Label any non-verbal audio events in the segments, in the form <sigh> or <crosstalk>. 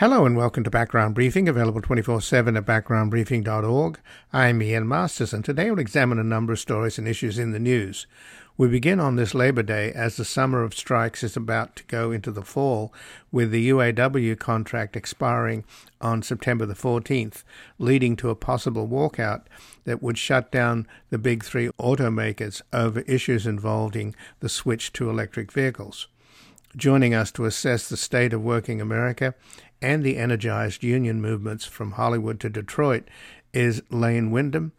Hello and welcome to Background Briefing, available 24 7 at backgroundbriefing.org. I'm Ian Masters, and today we'll examine a number of stories and issues in the news. We begin on this Labor Day as the summer of strikes is about to go into the fall, with the UAW contract expiring on September the 14th, leading to a possible walkout that would shut down the big three automakers over issues involving the switch to electric vehicles. Joining us to assess the state of working America and the energized union movements from Hollywood to Detroit is Lane Windham,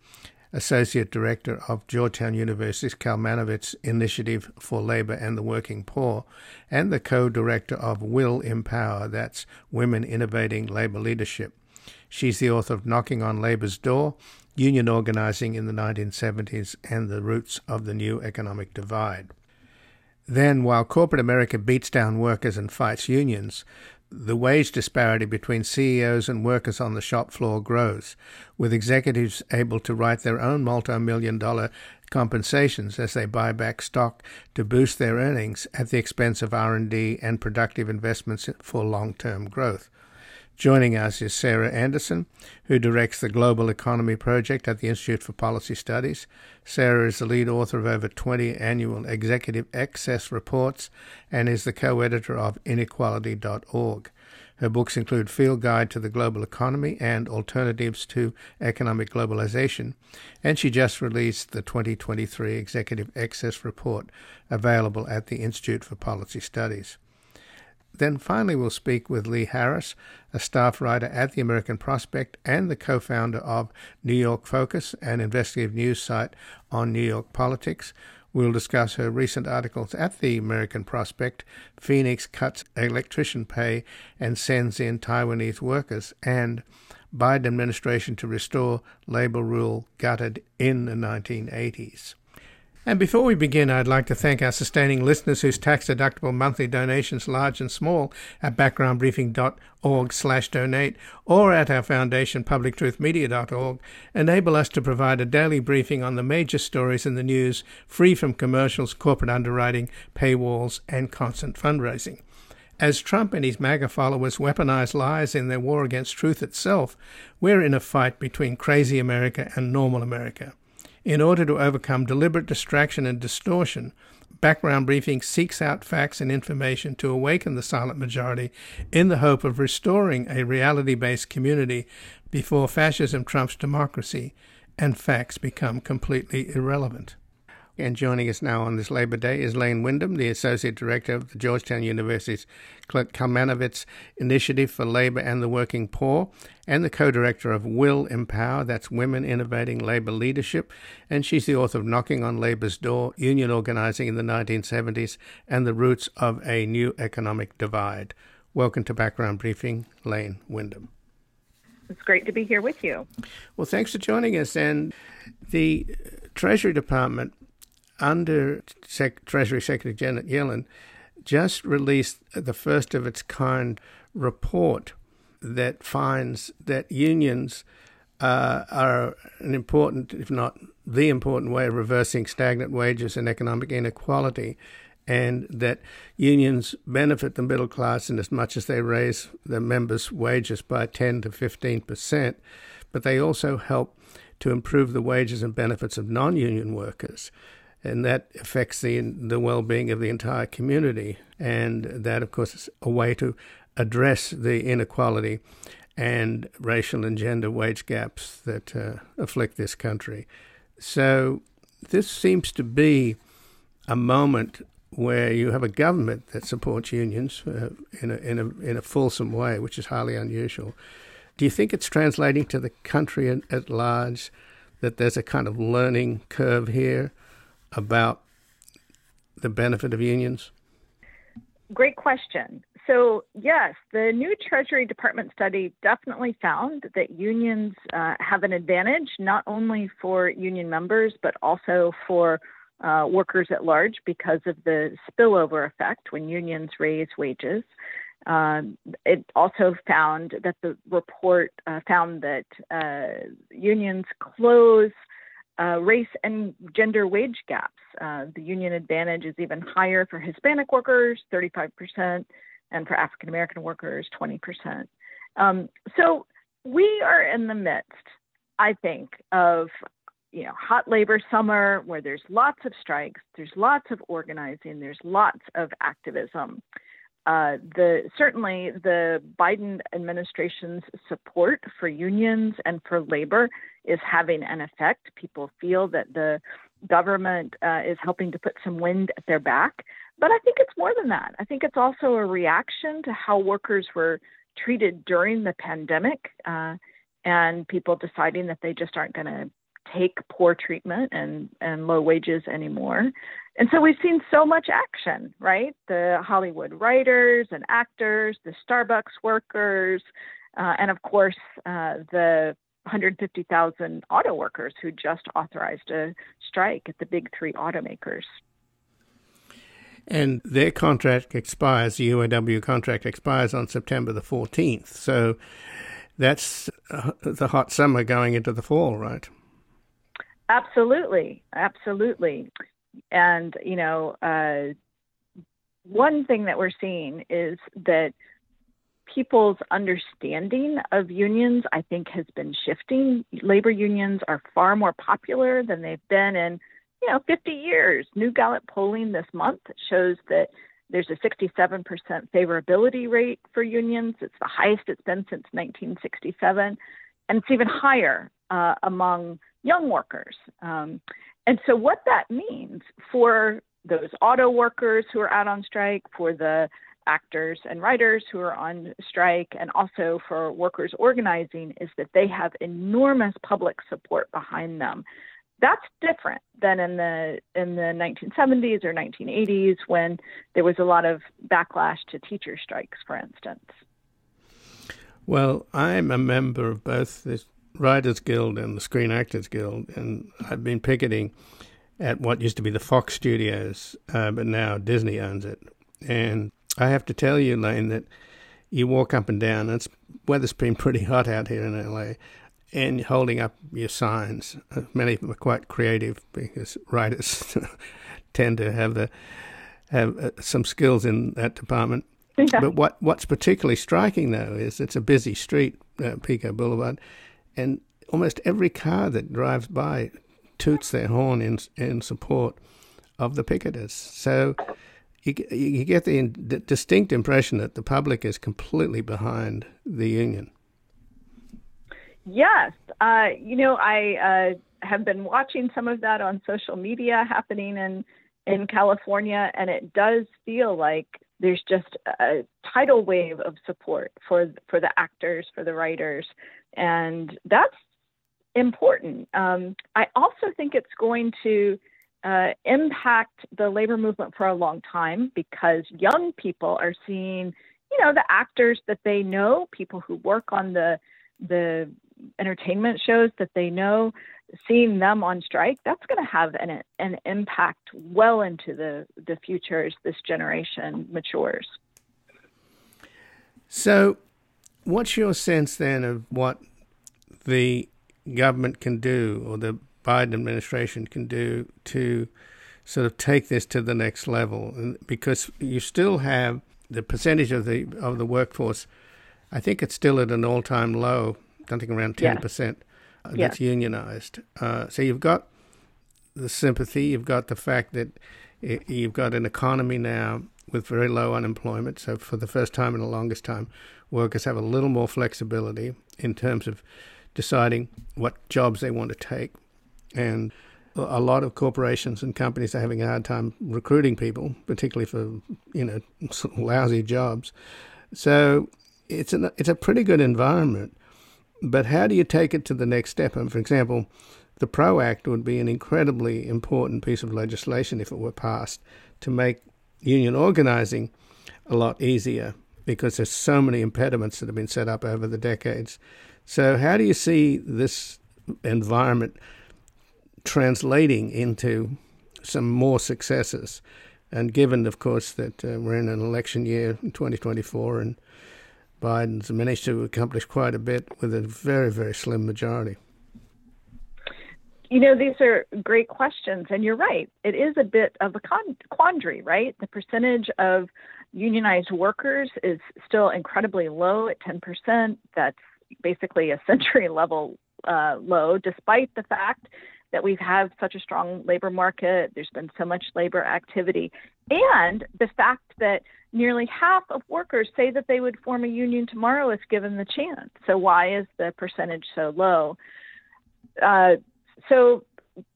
Associate Director of Georgetown University's Kalmanovitz Initiative for Labor and the Working Poor, and the co director of Will Empower, that's Women Innovating Labor Leadership. She's the author of Knocking on Labor's Door Union Organizing in the 1970s and the Roots of the New Economic Divide. Then, while corporate America beats down workers and fights unions, the wage disparity between CEOs and workers on the shop floor grows, with executives able to write their own multi-million dollar compensations as they buy back stock to boost their earnings at the expense of R&D and productive investments for long-term growth. Joining us is Sarah Anderson, who directs the Global Economy Project at the Institute for Policy Studies. Sarah is the lead author of over 20 annual executive excess reports and is the co editor of inequality.org. Her books include Field Guide to the Global Economy and Alternatives to Economic Globalization, and she just released the 2023 Executive Excess Report, available at the Institute for Policy Studies. Then finally, we'll speak with Lee Harris, a staff writer at the American Prospect and the co founder of New York Focus, an investigative news site on New York politics. We'll discuss her recent articles at the American Prospect Phoenix cuts electrician pay and sends in Taiwanese workers, and Biden administration to restore labor rule gutted in the 1980s. And before we begin, I'd like to thank our sustaining listeners whose tax-deductible monthly donations, large and small, at backgroundbriefing.org slash donate or at our foundation, publictruthmedia.org, enable us to provide a daily briefing on the major stories in the news, free from commercials, corporate underwriting, paywalls, and constant fundraising. As Trump and his MAGA followers weaponize lies in their war against truth itself, we're in a fight between crazy America and normal America. In order to overcome deliberate distraction and distortion, Background Briefing seeks out facts and information to awaken the silent majority in the hope of restoring a reality based community before fascism trumps democracy and facts become completely irrelevant. And joining us now on this Labor Day is Lane Windham, the Associate Director of the Georgetown University's Kalmanovitz Initiative for Labor and the Working Poor, and the co director of Will Empower, that's Women Innovating Labor Leadership. And she's the author of Knocking on Labor's Door Union Organizing in the 1970s and the Roots of a New Economic Divide. Welcome to Background Briefing, Lane Windham. It's great to be here with you. Well, thanks for joining us. And the Treasury Department under Sec- Treasury Secretary Janet Yellen, just released the first of its kind report that finds that unions uh, are an important, if not the important way of reversing stagnant wages and economic inequality, and that unions benefit the middle class in as much as they raise their members' wages by 10 to 15 percent, but they also help to improve the wages and benefits of non union workers and that affects the the well-being of the entire community. And that, of course, is a way to address the inequality and racial and gender wage gaps that uh, afflict this country. So this seems to be a moment where you have a government that supports unions uh, in a in a in a fulsome way, which is highly unusual. Do you think it's translating to the country at, at large that there's a kind of learning curve here? About the benefit of unions? Great question. So, yes, the new Treasury Department study definitely found that unions uh, have an advantage not only for union members, but also for uh, workers at large because of the spillover effect when unions raise wages. Um, it also found that the report uh, found that uh, unions close uh, race and gender wage gaps. Uh, the union advantage is even higher for Hispanic workers, 35%, and for African American workers, 20%. Um, so we are in the midst, I think, of you know hot labor summer where there's lots of strikes, there's lots of organizing, there's lots of activism. Uh, the certainly the Biden administration's support for unions and for labor is having an effect. People feel that the government uh, is helping to put some wind at their back. But I think it's more than that. I think it's also a reaction to how workers were treated during the pandemic uh, and people deciding that they just aren't going to take poor treatment and, and low wages anymore. And so we've seen so much action, right? The Hollywood writers and actors, the Starbucks workers, uh, and of course, uh, the 150,000 auto workers who just authorized a strike at the big three automakers. And their contract expires, the UAW contract expires on September the 14th. So that's uh, the hot summer going into the fall, right? Absolutely. Absolutely. And, you know, uh, one thing that we're seeing is that people's understanding of unions, I think, has been shifting. Labor unions are far more popular than they've been in, you know, 50 years. New Gallup polling this month shows that there's a 67% favorability rate for unions. It's the highest it's been since 1967, and it's even higher uh, among young workers. Um, and so, what that means for those auto workers who are out on strike, for the actors and writers who are on strike and also for workers organizing is that they have enormous public support behind them. That's different than in the in the 1970s or 1980s when there was a lot of backlash to teacher strikes, for instance. Well, I'm a member of both the Writers Guild and the Screen Actors Guild, and I've been picketing at what used to be the Fox Studios, uh, but now Disney owns it. And I have to tell you, Lane, that you walk up and down, and it's weather's been <laughs> pretty hot out here in LA, and holding up your signs. Uh, many of them are quite creative because <laughs> writers <laughs> tend to have the have uh, some skills in that department. Yeah. But what what's particularly striking though is it's a busy street, uh, Pico Boulevard, and almost every car that drives by toots their horn in in support of the picketers. So you, you get the distinct impression that the public is completely behind the union. Yes, uh, you know I uh, have been watching some of that on social media happening in in California, and it does feel like there's just a tidal wave of support for for the actors, for the writers, and that's important. Um, I also think it's going to uh, impact the labor movement for a long time because young people are seeing, you know, the actors that they know, people who work on the the entertainment shows that they know, seeing them on strike, that's going to have an an impact well into the the future as this generation matures. So, what's your sense then of what the government can do or the Biden administration can do to sort of take this to the next level, because you still have the percentage of the of the workforce. I think it's still at an all time low. I think around ten yeah. percent uh, that's yeah. unionized. Uh, so you've got the sympathy. You've got the fact that you've got an economy now with very low unemployment. So for the first time in the longest time, workers have a little more flexibility in terms of deciding what jobs they want to take and a lot of corporations and companies are having a hard time recruiting people, particularly for you know sort <laughs> of lousy jobs. So it's a it's a pretty good environment, but how do you take it to the next step? And for example, the PRO Act would be an incredibly important piece of legislation if it were passed to make union organizing a lot easier because there's so many impediments that have been set up over the decades. So how do you see this environment? translating into some more successes. And given, of course, that uh, we're in an election year in 2024 and Biden's managed to accomplish quite a bit with a very, very slim majority. You know, these are great questions, and you're right. It is a bit of a quandary, right? The percentage of unionized workers is still incredibly low at 10%. That's basically a <laughs> century level uh, low, despite the fact that we've had such a strong labor market, there's been so much labor activity, and the fact that nearly half of workers say that they would form a union tomorrow if given the chance. So, why is the percentage so low? Uh, so,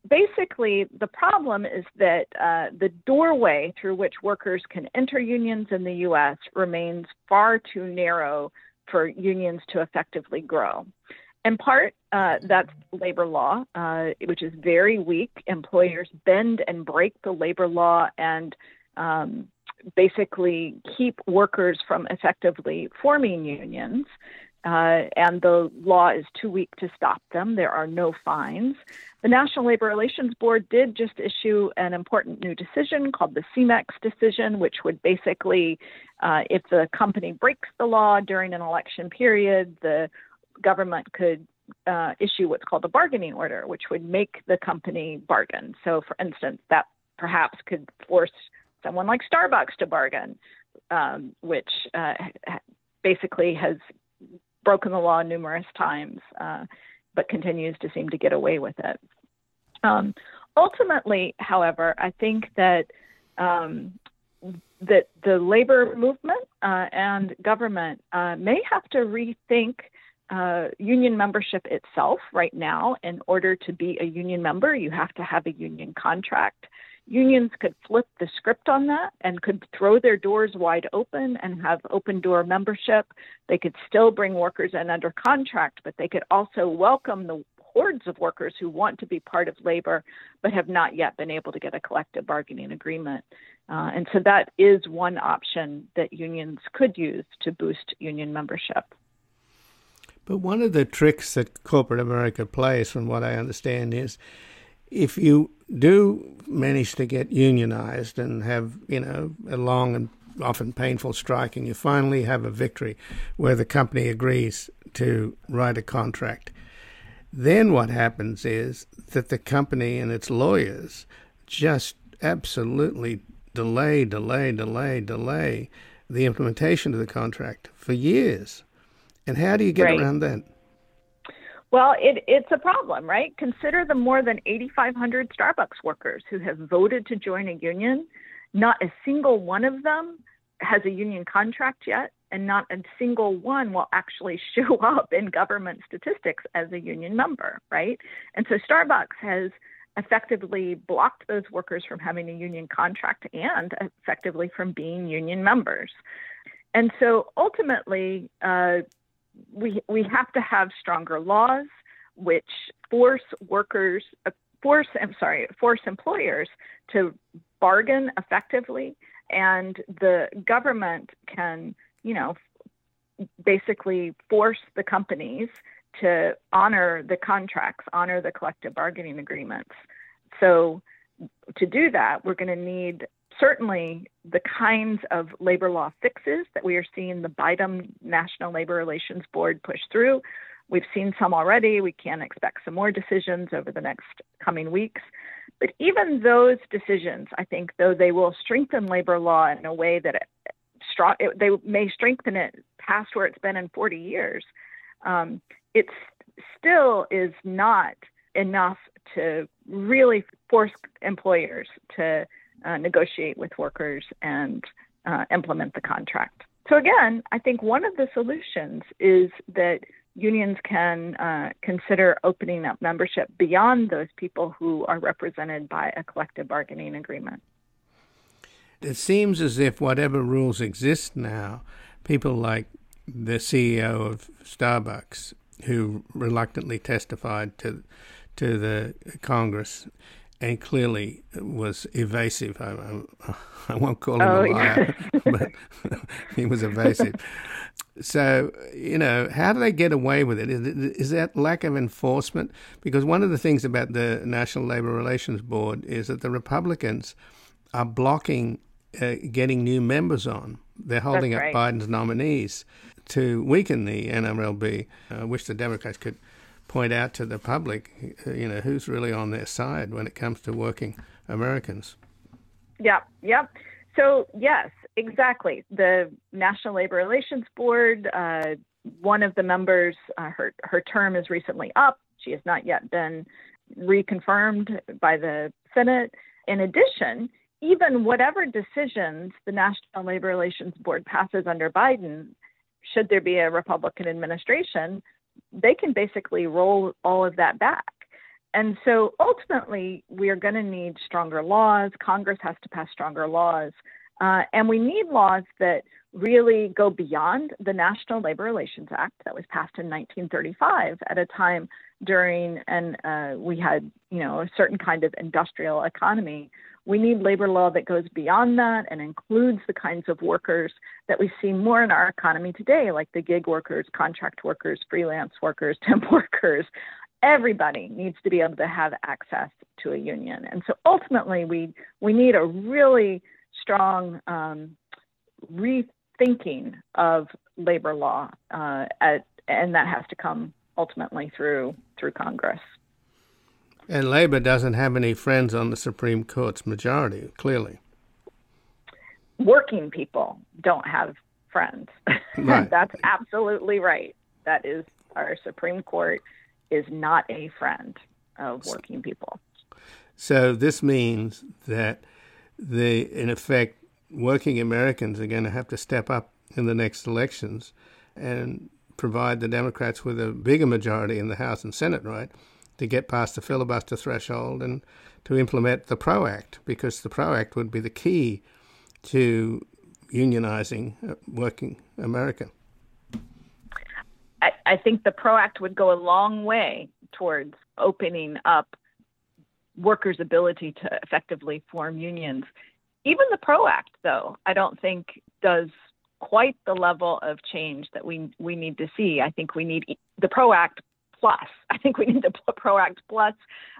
basically, the problem is that uh, the doorway through which workers can enter unions in the U.S. remains far too narrow for unions to effectively grow. In part, uh, that's labor law, uh, which is very weak. Employers bend and break the labor law and um, basically keep workers from effectively forming unions. Uh, and the law is too weak to stop them. There are no fines. The National Labor Relations Board did just issue an important new decision called the CEMEX decision, which would basically, uh, if the company breaks the law during an election period, the government could uh, issue what's called a bargaining order, which would make the company bargain. So, for instance, that perhaps could force someone like Starbucks to bargain, um, which uh, basically has broken the law numerous times, uh, but continues to seem to get away with it. Um, ultimately, however, I think that um, that the labor movement uh, and government uh, may have to rethink uh, union membership itself right now. In order to be a union member, you have to have a union contract. Unions could flip the script on that and could throw their doors wide open and have open door membership. They could still bring workers in under contract, but they could also welcome the hordes of workers who want to be part of labor but have not yet been able to get a collective bargaining agreement. Uh, and so that is one option that unions could use to boost union membership. But one of the tricks that corporate America plays, from what I understand, is if you do manage to get unionized and have, you know, a long and often painful strike, and you finally have a victory where the company agrees to write a contract, then what happens is that the company and its lawyers just absolutely delay, delay, delay, delay the implementation of the contract for years. And how do you get right. around that? Well, it, it's a problem, right? Consider the more than 8,500 Starbucks workers who have voted to join a union. Not a single one of them has a union contract yet, and not a single one will actually <laughs> show up in government statistics as a union member, right? And so Starbucks has effectively blocked those workers from having a union contract and effectively from being union members. And so ultimately, uh, we we have to have stronger laws which force workers uh, force I'm sorry force employers to bargain effectively and the government can you know basically force the companies to honor the contracts honor the collective bargaining agreements. So to do that we're going to need certainly the kinds of labor law fixes that we are seeing the Biden National Labor Relations Board push through. We've seen some already. We can expect some more decisions over the next coming weeks. But even those decisions, I think, though they will strengthen labor law in a way that it, they may strengthen it past where it's been in 40 years, um, it still is not enough to really force employers to uh, negotiate with workers and uh, implement the contract. So, again, I think one of the solutions is that unions can uh, consider opening up membership beyond those people who are represented by a collective bargaining agreement. It seems as if whatever rules exist now, people like the CEO of Starbucks, who reluctantly testified to to the Congress, and clearly was evasive. I, I, <laughs> I won't call him oh, a liar, yeah. <laughs> but he was evasive. So, you know, how do they get away with it? Is, is that lack of enforcement? Because one of the things about the National Labor Relations Board is that the Republicans are blocking uh, getting new members on. They're holding That's up right. Biden's nominees to weaken the NLRB. I wish the Democrats could point out to the public, uh, you know, who's really on their side when it comes to working Americans. Yeah, yeah. So, yes, exactly. The National Labor Relations Board, uh, one of the members, uh, her, her term is recently up. She has not yet been reconfirmed by the Senate. In addition, even whatever decisions the National Labor Relations Board passes under Biden, should there be a Republican administration, they can basically roll all of that back. And so ultimately, we are going to need stronger laws. Congress has to pass stronger laws. Uh, and we need laws that really go beyond the National Labor Relations Act that was passed in 1935 at a time during, and uh, we had, you know, a certain kind of industrial economy. We need labor law that goes beyond that and includes the kinds of workers that we see more in our economy today, like the gig workers, contract workers, freelance workers, <laughs> temp workers, everybody needs to be able to have access to a union. And so ultimately, we we need a really strong um, rethinking of labor law, uh, at, and that has to come ultimately through through Congress. And Labor doesn't have any friends on the Supreme Court's majority, clearly. Working people don't have friends. <laughs> Right. That's absolutely right. That is our Supreme Court is not a friend of working people. So this means that the, in effect, working Americans are going to have to step up in the next elections and provide the Democrats with a bigger majority in the House and Senate, right, to get past the filibuster threshold and to implement the PRO Act, because the PRO Act would be the key to unionizing uh, working America. I, I think the PRO Act would go a long way towards opening up workers' ability to effectively form unions. Even the PRO Act, though, I don't think does quite the level of change that we we need to see. I think we need the PRO Act plus. <laughs> I think we need the PRO Act plus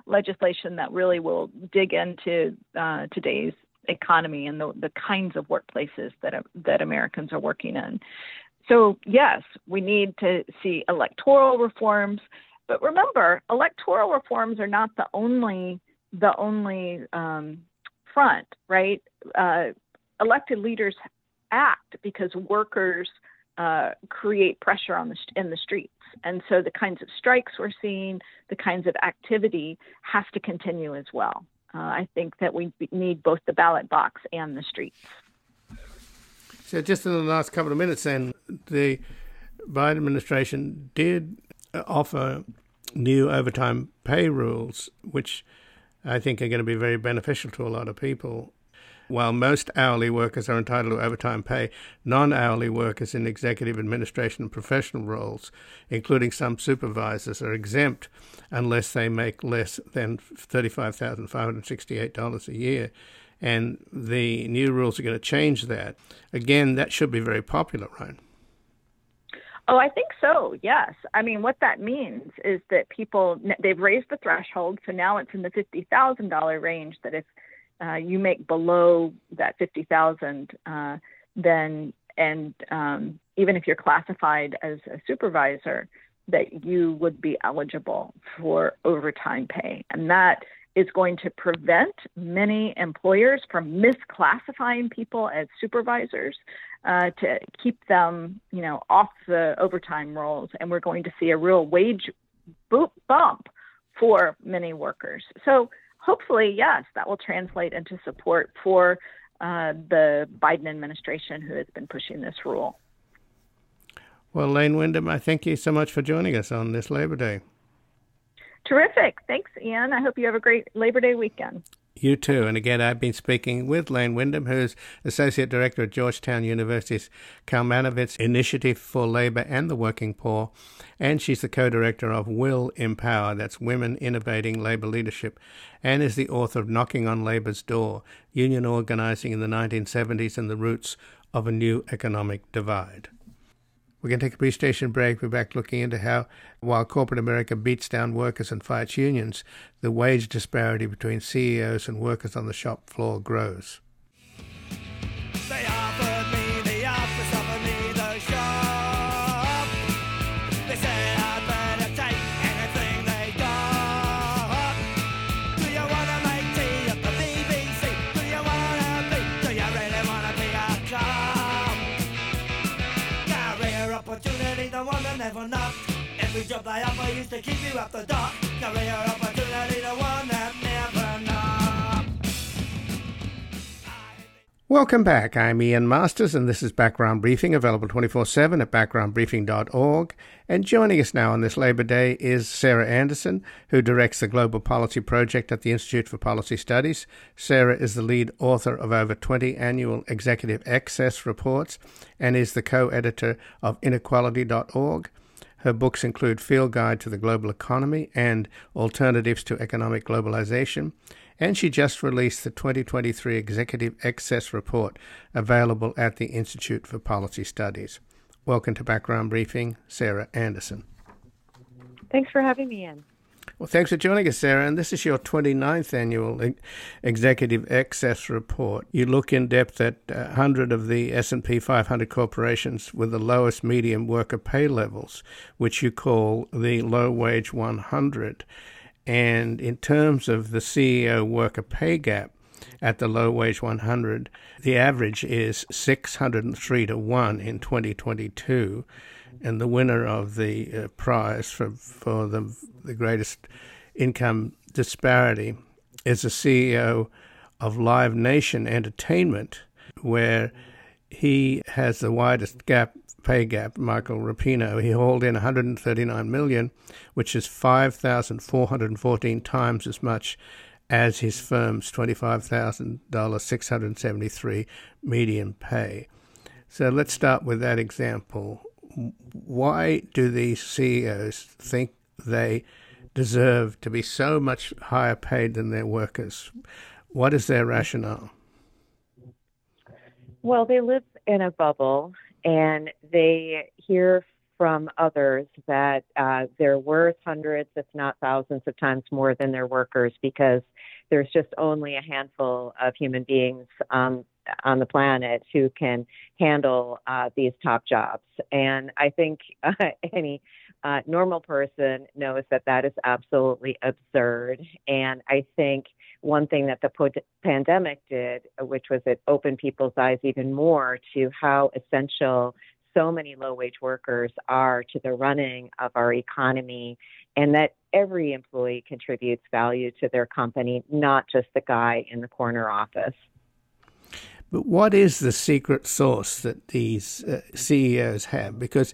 legislation that really will dig into uh, today's economy and the, the kinds of workplaces that that Americans are working in. So, yes, we need to see electoral reforms. But remember, electoral reforms are not the only the only um, front, right? Uh, elected leaders act because workers uh, create pressure on the in the streets, and so the kinds of strikes we're seeing, the kinds of activity, has to continue as well. Uh, I think that we need both the ballot box and the streets. So, just in the last couple of minutes, then, the Biden administration did offer new overtime pay rules, which I think are going to be very beneficial to a lot of people. While most hourly workers are entitled to overtime pay, non hourly workers in executive administration and professional roles, including some supervisors, are exempt unless they make less than $35,568 a year and the new rules are going to change that. Again, that should be very popular, right? Oh, I think so. Yes. I mean, what that means is that people they've raised the threshold, so now it's in the fifty thousand dollar range. That if uh, you make below that fifty thousand, uh, then and um, even if you're classified as a supervisor, that you would be eligible for overtime pay, and that is going to prevent many employers from misclassifying people as supervisors uh, to keep them, you know, off the overtime rolls, and we're going to see a real wage bump for many workers. So hopefully, yes, that will translate into support for uh, the Biden administration who has been pushing this rule. Well, Lane Windham, I thank you so much for joining us on this Labor Day. Terrific. Thanks, Ian. I hope you have a great Labor Day weekend. You too. And again, I've been speaking with Lane Windham, who's Associate Director at Georgetown University's Kalmanovitz Initiative for Labor and the Working Poor. And she's the co director of Will Empower, that's Women Innovating Labor Leadership, and is the author of Knocking on Labor's Door Union Organizing in the 1970s and the Roots of a New Economic Divide. We're going to take a brief station break. We're back looking into how, while corporate America beats down workers and fights unions, the wage disparity between CEOs and workers on the shop floor grows. they offer used to keep you at the. Career opportunity, the one that never Welcome back. I'm Ian Masters, and this is Background Briefing, available 24 7 at backgroundbriefing.org. And joining us now on this Labor Day is Sarah Anderson, who directs the Global Policy Project at the Institute for Policy Studies. Sarah is the lead author of over 20 annual executive excess reports and is the co editor of inequality.org. Her books include Field Guide to the Global Economy and Alternatives to Economic Globalization and she just released the 2023 Executive Excess Report available at the Institute for Policy Studies. Welcome to Background Briefing, Sarah Anderson. Thanks for having me in. Well, thanks for joining us, Sarah. And this is your 29th annual Executive Excess Report. You look in depth at uh, 100 of the S&P 500 corporations with the lowest median worker pay levels, which you call the low wage 100. And in terms of the CEO worker pay gap at the low wage 100, the average is 603 to 1 in 2022. And the winner of the uh, prize for, for the, the greatest income disparity is the CEO of Live Nation Entertainment, where he has the widest gap pay gap, Michael Rapino. He hauled in 139 million, which is 5,414 times as much as his firm's $25,000 673 median pay. So let's start with that example. Why do these CEOs think they deserve to be so much higher paid than their workers? What is their rationale? Well, they live in a bubble and they hear from others that uh, they're worth hundreds, if not thousands of times more than their workers because there's just only a handful of human beings um, on the planet who can handle uh, these top jobs. And I think uh, <laughs> any uh, normal person knows that that is absolutely absurd. And I think one thing that the pandemic did, which was it opened people's eyes even more to how essential so many low wage workers are to the running of our economy, and that every employee contributes value to their company, not just the guy in the corner office. But what is the secret sauce that these uh, CEOs have? Because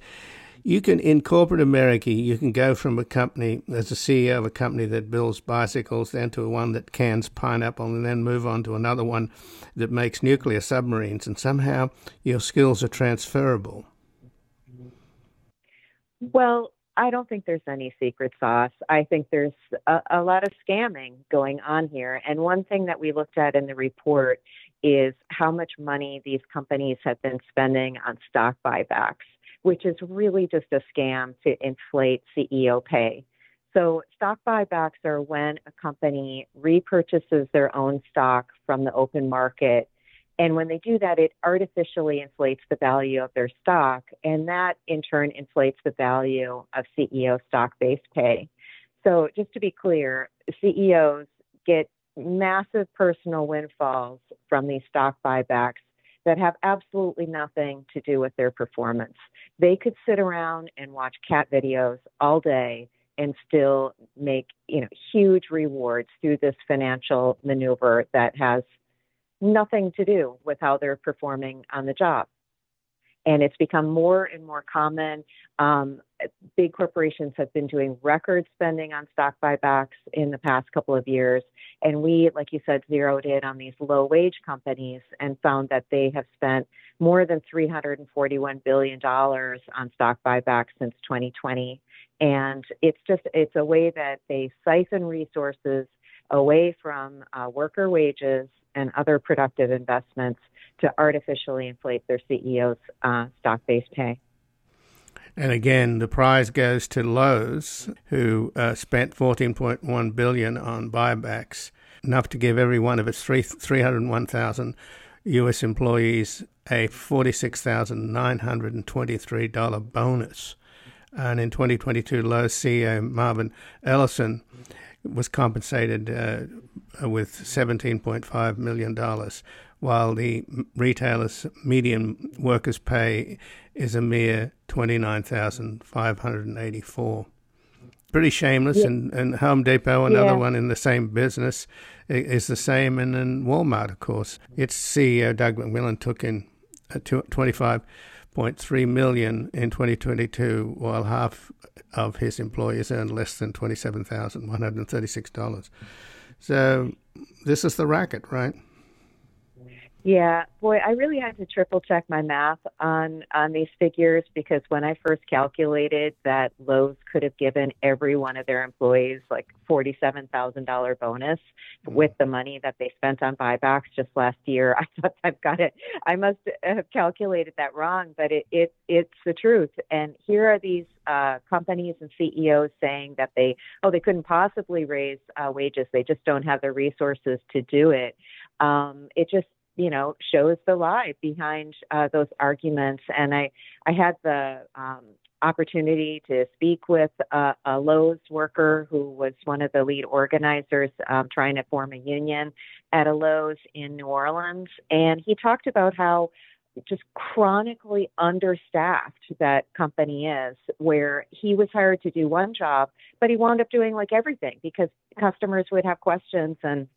you can in corporate America, you can go from a company as a CEO of a company that builds bicycles, then to one that cans pineapple, and then move on to another one that makes nuclear submarines, and somehow your skills are transferable. Well, I don't think there's any secret sauce. I think there's a, a lot of scamming going on here. And one thing that we looked at in the report is how much money these companies have been spending on stock buybacks which is really just a scam to inflate CEO pay. So, stock buybacks are when a company repurchases their own stock from the open market. And when they do that, it artificially inflates the value of their stock. And that in turn inflates the value of CEO stock based pay. So, just to be clear, CEOs get massive personal windfalls from these stock buybacks that have absolutely nothing to do with their performance. They could sit around and watch cat videos all day and still make, you know, huge rewards through this financial maneuver that has nothing to do with how they're performing on the job and it's become more and more common. Um, big corporations have been doing record spending on stock buybacks in the past couple of years. And we, like you said, zeroed in on these low wage companies and found that they have spent more than $341 billion on stock buybacks since 2020. And it's just, it's a way that they siphon resources away from uh, worker wages and other productive investments to artificially inflate their CEO's uh, stock based pay. And again, the prize goes to Lowe's, who uh, spent 14.1 billion on buybacks, enough to give every one of its 3, 301,000 U.S. employees a $46,923 bonus. And in 2022, Lowe's CEO Marvin Ellison was compensated uh, with $17.5 million, while the retailer's median workers' pay is a mere 29584 pretty shameless. Yeah. And, and Home Depot, another yeah. one in the same business, is the same. And then Walmart, of course. Its CEO, Doug McMillon, took in 25.3 million in 2022, while half of his employees earned less than $27,136. So this is the racket, right? Yeah, boy, I really had to triple check my math on on these figures because when I first calculated that Lowe's could have given every one of their employees like forty-seven thousand dollar bonus mm-hmm. with the money that they spent on buybacks just last year, <laughs> I thought I've got it. I must have calculated that wrong, but it, it it's the truth. And here are these uh, companies and CEOs saying that they oh they couldn't possibly raise uh, wages, they just don't have the resources to do it. Um, it just you know shows the lie behind uh, those arguments. And I I had the um, opportunity to speak with a, a Lowe's worker who was one of the lead organizers um, trying to form a union at a Lowe's in New Orleans, and he talked about how just chronically understaffed that company is where he was hired to do one job but he wound up doing like everything because customers would have questions and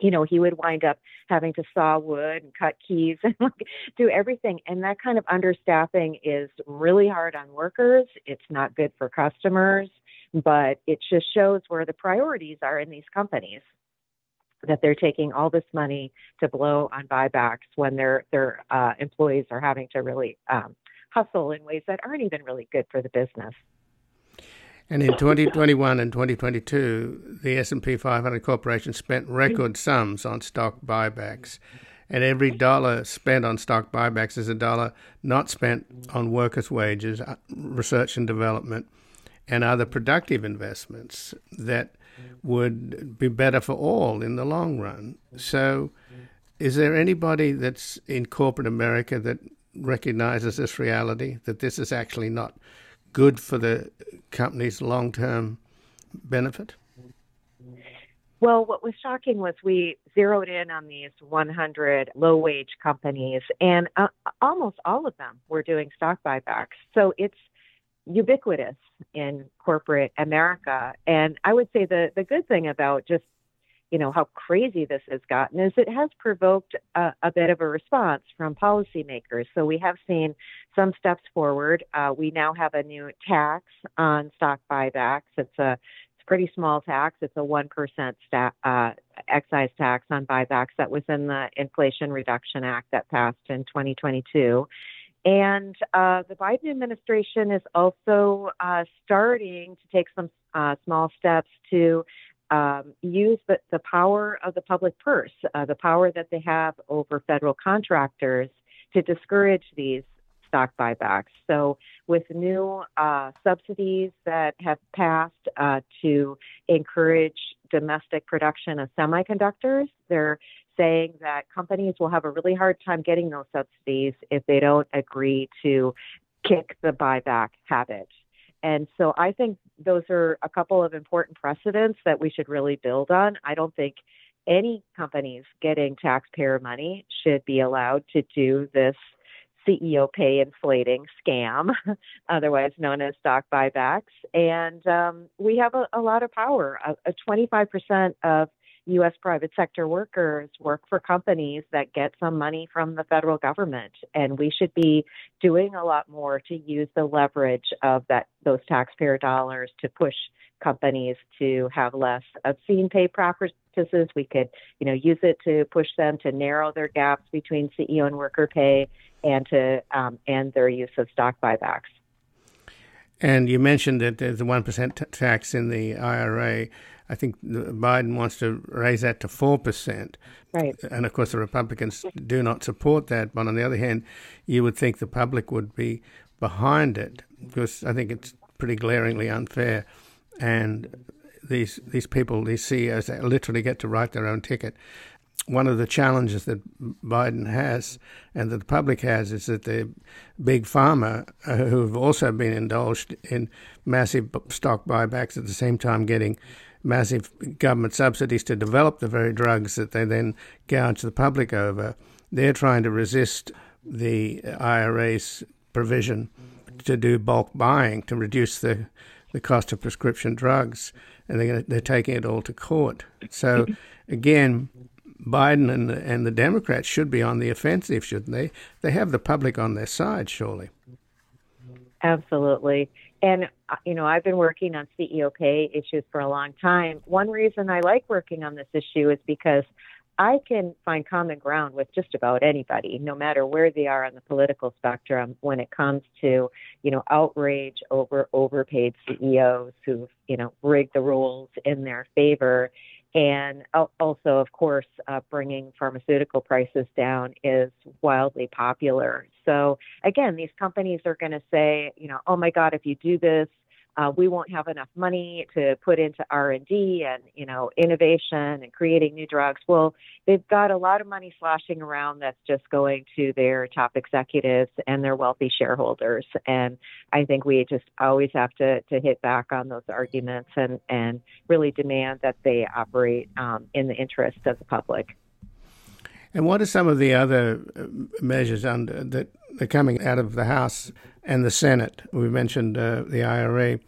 you know, he would wind up having to saw wood and cut keys <laughs> and like, do everything. And that kind of understaffing is really hard on workers. It's not good for customers, but it just shows where the priorities are in these companies. That they're taking all this money to blow on buybacks when their their uh, employees are having to really um, hustle in ways that aren't even really good for the business. And in 2021 and 2022, the S&P 500 corporation spent record sums on stock buybacks. And every dollar spent on stock buybacks is a dollar not spent on workers' wages, uh, research and development, and other productive investments that would be better for all in the long run. So, is there anybody that's in corporate America that recognizes this reality that this is actually not good for the company's long term benefit? Well, what was shocking was we zeroed in on these 100 low wage companies, and uh, almost all of them were doing stock buybacks. So it's ubiquitous in corporate America. And I would say the, the good thing about just you know how crazy this has gotten is it has provoked a, a bit of a response from policymakers. So we have seen some steps forward. Uh, we now have a new tax on stock buybacks. It's a it's a pretty small tax. It's a one percent uh, excise tax on buybacks that was in the Inflation Reduction Act that passed in 2022. And uh, the Biden administration is also uh, starting to take some uh, small steps to um, use the, the power of the public purse, uh, the power that they have over federal contractors to discourage these stock buybacks. So, with new uh, subsidies that have passed uh, to encourage domestic production of semiconductors, they're saying that companies will have a really hard time getting those subsidies if they don't agree to kick the buyback habit. And so I think those are a couple of important precedents that we should really build on. I don't think any companies getting taxpayer money should be allowed to do this CEO pay inflating scam, <laughs> otherwise known as stock buybacks. And um, we have a, a, lot of power. A, a 25% of U.S. private sector workers work for companies that get some money from the federal government, and we should be doing a lot more to use the leverage of that those taxpayer dollars to push companies to have less obscene pay practices. We could, you know, use it to push them to narrow their gaps between CEO and worker pay, and to um, end their use of stock buybacks. And you mentioned that there's a one percent tax in the IRA. I think Biden wants to raise that to 4%. Right. And of course, the Republicans do not support that. But on the other hand, you would think the public would be behind it because I think it's pretty glaringly unfair. And these these people, these CEOs, they literally get to write their own ticket. One of the challenges that Biden has and that the public has is that the big pharma, uh, who have also been indulged in massive stock buybacks at the same time getting massive government subsidies to develop the very drugs that they then gouge the public over. They're trying to resist the IRA's provision to do bulk buying to reduce the the cost of prescription drugs, and they're, gonna, they're taking it all to court. So, again, Biden and the, and the Democrats should be on the offensive, shouldn't they? They have the public on their side, surely. Absolutely. And, uh, you know, I've been working on CEO pay issues for a long time. One reason I like working on this issue is because I can find common ground with just about anybody, no matter where they are on the political spectrum, when it comes to, you know, outrage over overpaid CEOs who've, you know, rigged the rules in their favor. And also, of course, uh, bringing pharmaceutical prices down is wildly popular. So again, these companies are going to say, you know, oh my God, if you do this, uh, we won't have enough money to put into r&d and you know innovation and creating new drugs. Well they've got a lot of money sloshing around that's just going to their top executives and their wealthy shareholders. And i think we just always have to, to hit back on those arguments and, and really demand that they operate um, in the interest of the public. And what are some of the other uh, measures under that are coming out of the House and the Senate? We mentioned uh, the IRA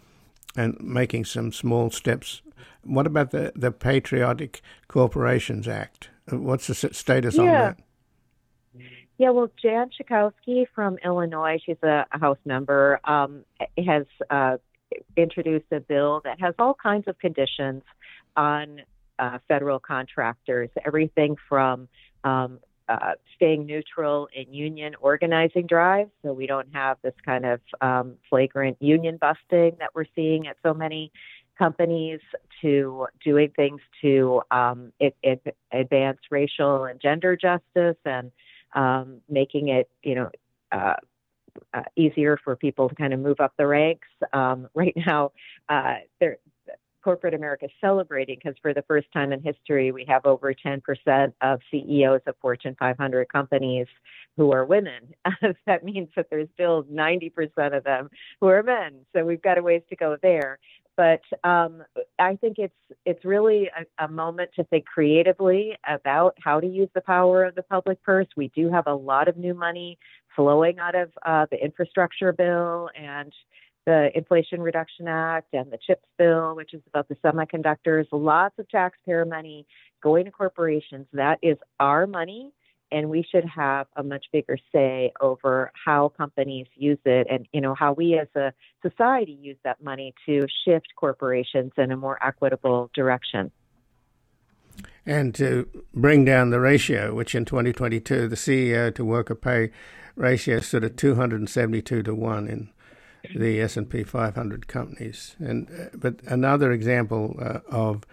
and making some small steps. What about the, the Patriotic Corporations Act? What's the status yeah. on that? Yeah, well, Jan Schakowsky from Illinois, she's a, a House member, um, has uh, introduced a bill that has all kinds of conditions on uh, federal contractors, everything from um, uh, staying neutral in union organizing drives, so we don't have this kind of um, flagrant union busting that we're seeing at so many companies, to doing things to um, it, it advance racial and gender justice, and um, making it, you know. Uh, uh, easier for people to kind of move up the ranks. Um, right now, uh, there, corporate America celebrating because for the first time in history, we have over 10% of CEOs of Fortune 500 companies who are women. <laughs> that means that there's still 90% of them who are men. So we've got a ways to go there. But um, I think it's it's really a, a moment to think creatively about how to use the power of the public purse. We do have a lot of new money flowing out of uh, the infrastructure bill and the Inflation Reduction Act and the CHIPS bill, which is about the semiconductors, lots of taxpayer money going to corporations. That is our money, and we should have a much bigger say over how companies use it and you know how we as a society use that money to shift corporations in a more equitable direction. And to bring down the ratio, which in 2022 the CEO to worker pay ratio stood at 272 to 1 in the S&P 500 companies. And uh, but another example uh, of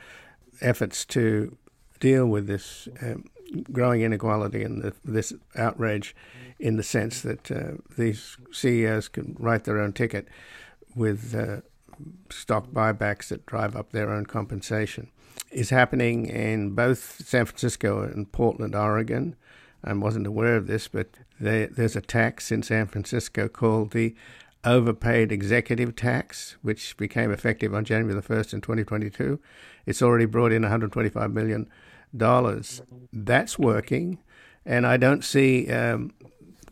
efforts to deal with this um, growing inequality and the, this outrage, in the sense that uh, these CEOs can write their own ticket with uh, stock buybacks that drive up their own compensation, is happening in both San Francisco and Portland, Oregon. I wasn't aware of this, but they, there's a tax in San Francisco called the overpaid executive tax, which became effective on January the 1st in 2022. It's already brought in $125 million. That's working. And I don't see um,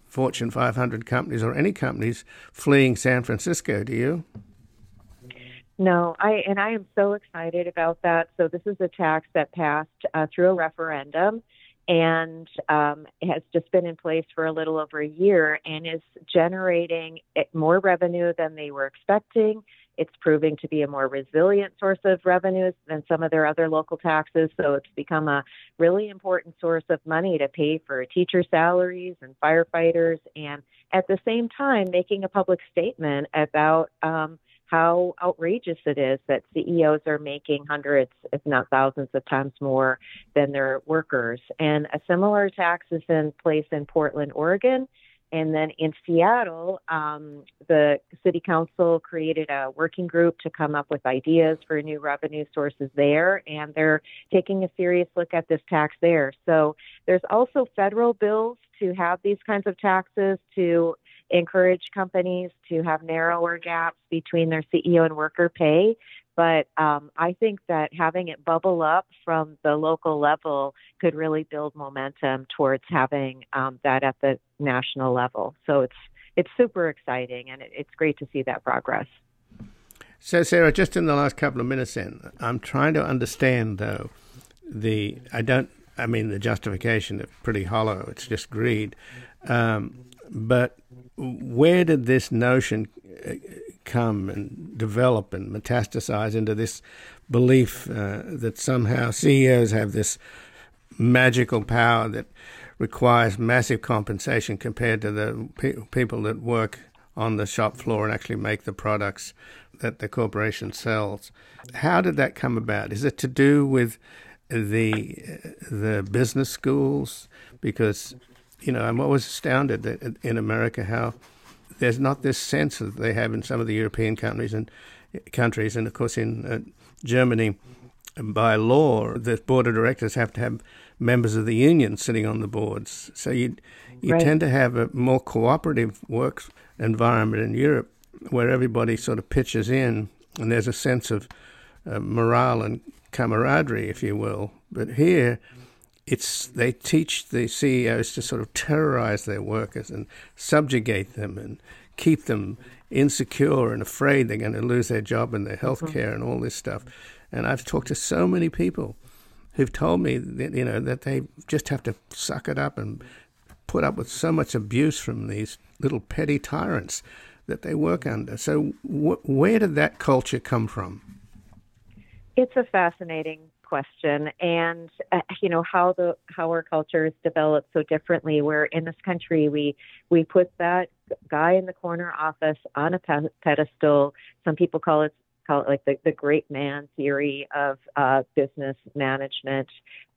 Fortune 500 companies or any companies fleeing San Francisco, do you? No, I and I am so excited about that. So this is a tax that passed uh, through a referendum, and um, has just been in place for a little over a year and is generating more revenue than they were expecting. It's proving to be a more resilient source of revenues than some of their other local taxes. So it's become a really important source of money to pay for teacher salaries and firefighters, and at the same time, making a public statement about um, how outrageous it is that CEOs are making hundreds, if not thousands of times more than their workers. And a similar tax is in place in Portland, Oregon. And then in Seattle, um, the city council created a working group to come up with ideas for new revenue sources there, and they're taking a serious look at this tax there. So there's also federal bills to have these kinds of taxes to encourage companies to have narrower gaps between their CEO and worker pay. But um, I think that having it bubble up from the local level could really build momentum towards having um, that at the national level. So it's it's super exciting, and it, it's great to see that progress. So, Sarah, just in the last couple of minutes, then I'm trying to understand though the I don't I mean the justification is pretty hollow. It's just greed, um, but where did this notion uh, come and develop and metastasize into this belief uh, that somehow CEOs have this magical power that requires massive compensation compared to the pe- people that work on the shop floor and actually make the products that the corporation sells. How did that come about? Is it to do with the the business schools? Because you know, I'm always astounded that in America how there's not this sense that they have in some of the European countries and countries, and of course in uh, Germany, by law, the board of directors have to have members of the union sitting on the boards. So you you right. tend to have a more cooperative work environment in Europe where everybody sort of pitches in, and there's a sense of uh, morale and camaraderie, if you will. But here, it's they teach the CEOs to sort of terrorize their workers and subjugate them and keep them insecure and afraid they're going to lose their job and their health care and all this stuff. And I've talked to so many people who've told me that you know that they just have to suck it up and put up with so much abuse from these little petty tyrants that they work under. So, wh- where did that culture come from? It's a fascinating question, and uh, you know how the how our culture is developed so differently. Where in this country we we put that guy in the corner office on a pedestal. Some people call it call it like the, the great man theory of uh, business management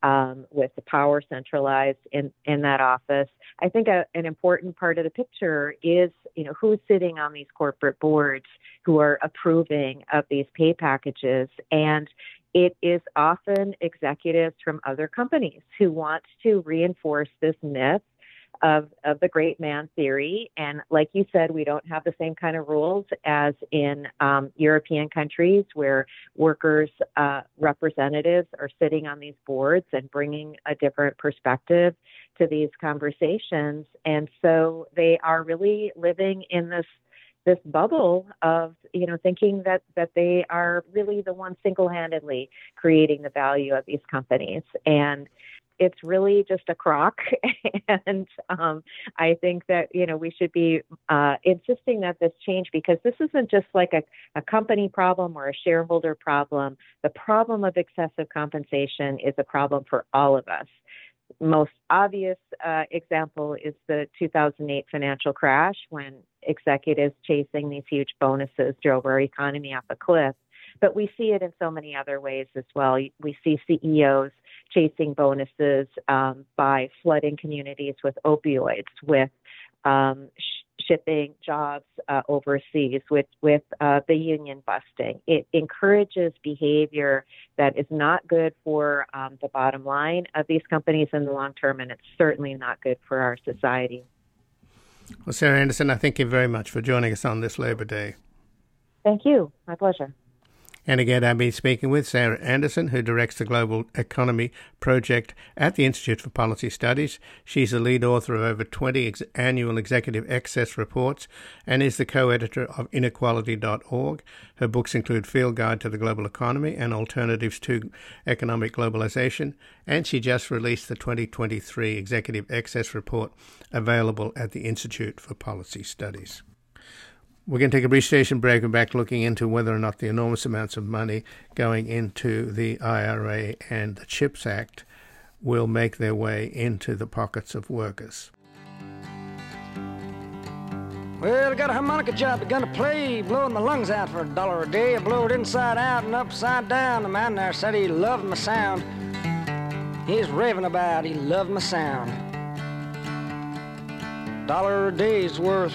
um, with the power centralized in, in that office. I think a, an important part of the picture is, you know, who's sitting on these corporate boards who are approving of these pay packages. And it is often executives from other companies who want to reinforce this myth of, of the great man theory. And like you said, we don't have the same kind of rules as in um, European countries where workers' uh, representatives are sitting on these boards and bringing a different perspective to these conversations. And so they are really living in this this bubble of you know thinking that that they are really the ones single-handedly creating the value of these companies and it's really just a crock. <laughs> and um, I think that, you know, we should be uh, insisting that this change because this isn't just like a, a company problem or a shareholder problem. The problem of excessive compensation is a problem for all of us. Most obvious uh, example is the 2008 financial crash when executives chasing these huge bonuses drove our economy off a cliff. But we see it in so many other ways as well. We see CEOs chasing bonuses um, by flooding communities with opioids, with um, shipping jobs uh, overseas, with with uh, the union busting. It encourages behavior that is not good for um, the bottom line of these companies in the long term, and it's certainly not good for our society. Well, Sarah Anderson, I thank you very much for joining us on this Labor Day. Thank you. My pleasure. And again, I've been speaking with Sarah Anderson, who directs the Global Economy Project at the Institute for Policy Studies. She's the lead author of over 20 ex- annual executive excess reports and is the co editor of inequality.org. Her books include Field Guide to the Global Economy and Alternatives to Economic Globalization. And she just released the 2023 Executive Excess Report, available at the Institute for Policy Studies. We're going to take a brief station break. We're back looking into whether or not the enormous amounts of money going into the IRA and the CHIPS Act will make their way into the pockets of workers. Well, I got a harmonica job, gonna play, blowing my lungs out for a dollar a day. I blow it inside out and upside down. The man there said he loved my sound. He's raving about he loved my sound. Dollar a day's worth.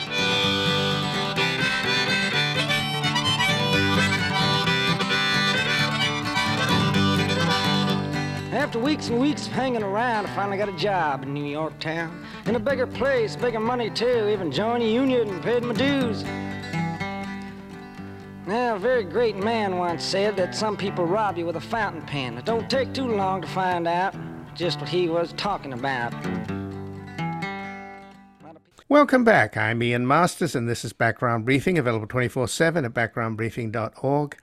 After weeks and weeks of hanging around, I finally got a job in New York town. In a bigger place, bigger money too. Even joined a union and paid my dues. Now, a very great man once said that some people rob you with a fountain pen. It don't take too long to find out just what he was talking about. Welcome back. I'm Ian Masters, and this is Background Briefing, available 24 7 at backgroundbriefing.org.